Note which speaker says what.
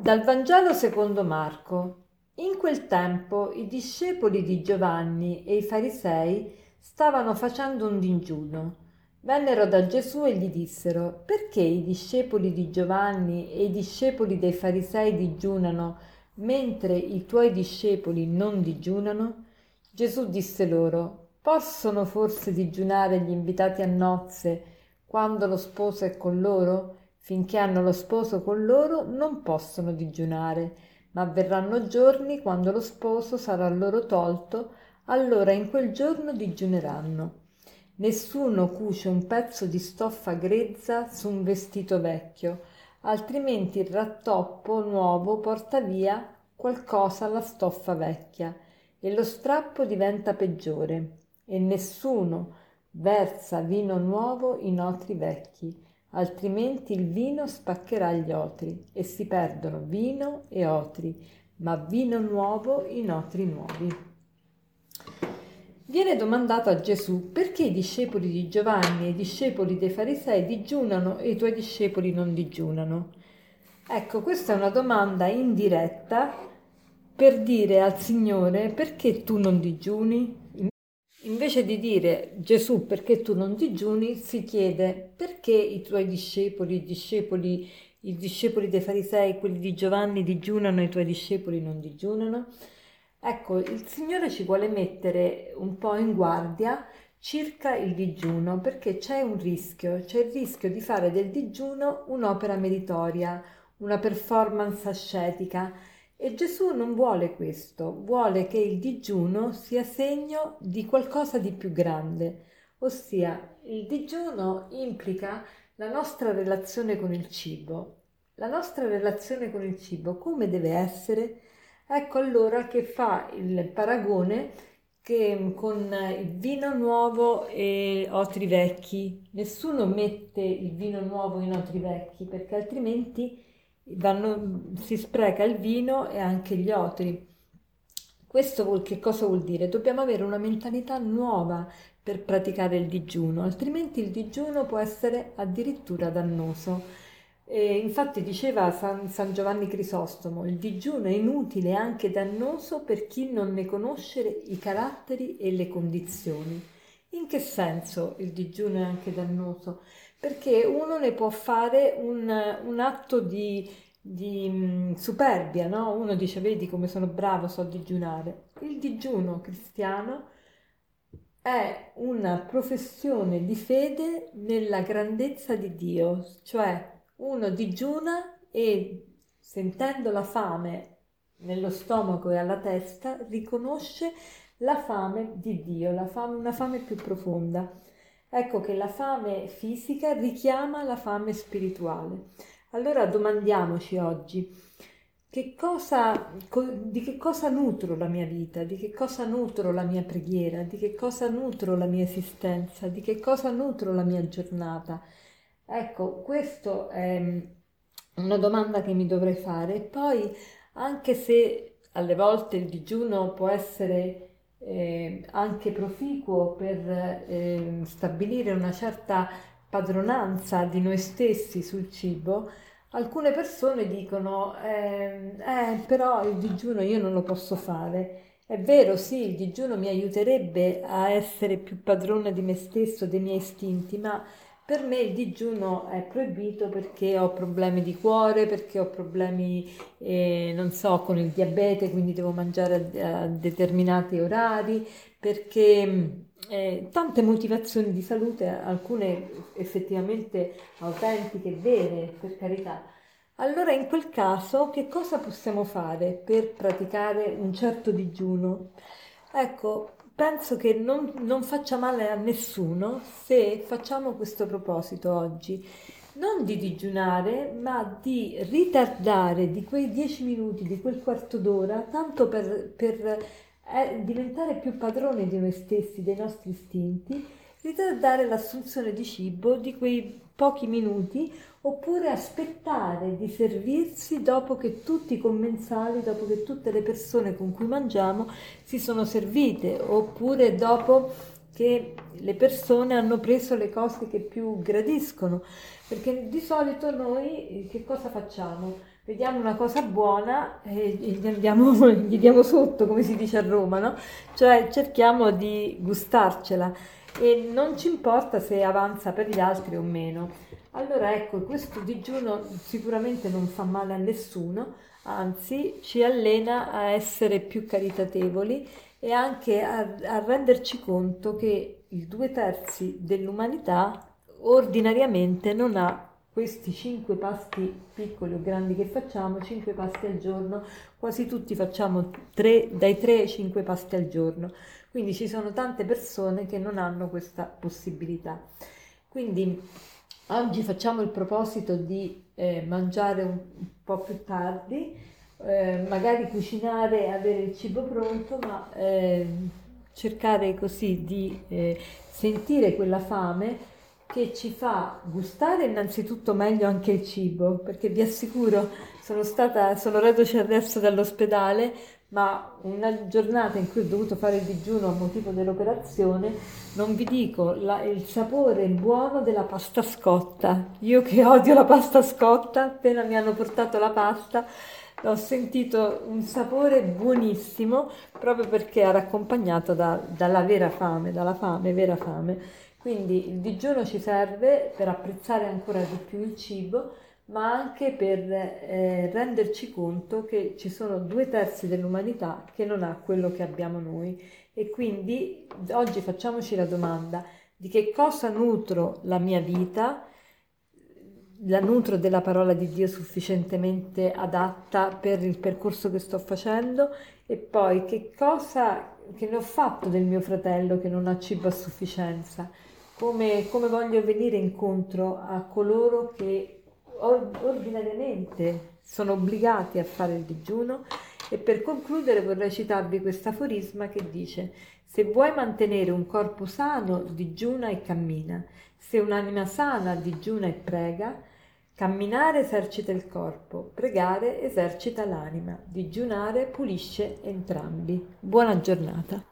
Speaker 1: Dal Vangelo secondo Marco. In quel tempo i discepoli di Giovanni e i farisei stavano facendo un digiuno. Vennero da Gesù e gli dissero: Perché i discepoli di Giovanni e i discepoli dei farisei digiunano, mentre i tuoi discepoli non digiunano? Gesù disse loro: Possono forse digiunare gli invitati a nozze quando lo sposo è con loro? Finché hanno lo sposo con loro non possono digiunare, ma verranno giorni quando lo sposo sarà loro tolto, allora in quel giorno digiuneranno. Nessuno cuce un pezzo di stoffa grezza su un vestito vecchio, altrimenti il rattoppo nuovo porta via qualcosa alla stoffa vecchia e lo strappo diventa peggiore. E nessuno versa vino nuovo in otri vecchi altrimenti il vino spaccherà gli otri e si perdono vino e otri, ma vino nuovo in otri nuovi. Viene domandato a Gesù perché i discepoli di Giovanni e i discepoli dei farisei digiunano e i tuoi discepoli non digiunano. Ecco, questa è una domanda indiretta per dire al Signore perché tu non digiuni? Invece di dire Gesù perché tu non digiuni, si chiede perché i tuoi discepoli, i discepoli, i discepoli dei farisei, quelli di Giovanni digiunano e i tuoi discepoli non digiunano. Ecco, il Signore ci vuole mettere un po' in guardia circa il digiuno perché c'è un rischio, c'è il rischio di fare del digiuno un'opera meritoria, una performance ascetica e Gesù non vuole questo, vuole che il digiuno sia segno di qualcosa di più grande, ossia il digiuno implica la nostra relazione con il cibo. La nostra relazione con il cibo come deve essere? Ecco allora che fa il paragone che con il vino nuovo e otri vecchi. Nessuno mette il vino nuovo in otri vecchi perché altrimenti vanno, si spreca il vino e anche gli otri. Questo vuol, che cosa vuol dire? Dobbiamo avere una mentalità nuova per praticare il digiuno, altrimenti il digiuno può essere addirittura dannoso. E infatti diceva San, San, Giovanni Crisostomo, il digiuno è inutile e anche dannoso per chi non ne conosce i caratteri e le condizioni. In che senso il digiuno è anche dannoso? Perché uno ne può fare un, un atto di, di mh, superbia, no? Uno dice, vedi come sono bravo, so digiunare. Il digiuno cristiano è una professione di fede nella grandezza di Dio, cioè uno digiuna e sentendo la fame nello stomaco e alla testa riconosce la fame di Dio, la fame, una fame più profonda. Ecco che la fame fisica richiama la fame spirituale. Allora domandiamoci oggi che cosa, di che cosa nutro la mia vita, di che cosa nutro la mia preghiera, di che cosa nutro la mia esistenza, di che cosa nutro la mia giornata. Ecco, questa è una domanda che mi dovrei fare. E poi, anche se alle volte il digiuno può essere eh, anche proficuo per eh, stabilire una certa padronanza di noi stessi sul cibo, alcune persone dicono eh, eh, però il digiuno io non lo posso fare. È vero, sì, il digiuno mi aiuterebbe a essere più padrona di me stesso, dei miei istinti, ma per me il digiuno è proibito perché ho problemi di cuore, perché ho problemi, eh, non so, con il diabete, quindi devo mangiare a, a determinati orari, perché eh, tante motivazioni di salute, alcune effettivamente autentiche, vere, per carità. Allora in quel caso che cosa possiamo fare per praticare un certo digiuno? Ecco, penso che non, non faccia male a nessuno se facciamo questo proposito oggi. Non di digiunare, ma di ritardare di quei dieci minuti, di quel quarto d'ora, tanto per, per eh, diventare più padroni di noi stessi, dei nostri istinti, ritardare l'assunzione di cibo di quei pochi minuti oppure aspettare di servirsi dopo che tutti i commensali, dopo che tutte le persone con cui mangiamo si sono servite, oppure dopo che le persone hanno preso le cose che più gradiscono, perché di solito noi che cosa facciamo? Vediamo una cosa buona e gli, andiamo, gli diamo sotto, come si dice a Roma, no? Cioè cerchiamo di gustarcela e non ci importa se avanza per gli altri o meno. Allora ecco, questo digiuno sicuramente non fa male a nessuno, anzi ci allena a essere più caritatevoli e anche a, a renderci conto che i due terzi dell'umanità ordinariamente non ha questi cinque pasti piccoli o grandi che facciamo, cinque pasti al giorno, quasi tutti facciamo tre, dai 3 ai 5 pasti al giorno. Quindi ci sono tante persone che non hanno questa possibilità. Quindi oggi facciamo il proposito di eh, mangiare un, un, po' più tardi, eh, magari cucinare e avere il cibo pronto, ma eh, cercare così di eh, sentire quella fame che ci fa gustare innanzitutto meglio anche il cibo, perché vi assicuro, sono stata, sono reduce adesso dall'ospedale, ma una giornata in cui ho dovuto fare il digiuno a motivo dell'operazione, non vi dico la, il sapore buono della pasta scotta. Io che odio la pasta scotta, appena mi hanno portato la pasta, ho sentito un sapore buonissimo proprio perché era accompagnato da, dalla vera fame, dalla fame, vera fame. Quindi il digiuno ci serve per apprezzare ancora di più il cibo, ma anche per eh, renderci conto che ci sono due terzi dell'umanità che non ha quello che abbiamo noi. E quindi oggi facciamoci la domanda di che cosa nutro la mia vita, la nutro della parola di Dio sufficientemente adatta per il percorso che sto facendo e poi che cosa che ne ho fatto del mio fratello che non ha cibo a sufficienza come, come voglio venire incontro a coloro che ordinariamente sono obbligati a fare il digiuno e per concludere vorrei citarvi questo aforisma che dice se vuoi mantenere un corpo sano digiuna e cammina, se un'anima sana digiuna e prega, camminare esercita il corpo, pregare esercita l'anima, digiunare pulisce entrambi. Buona giornata.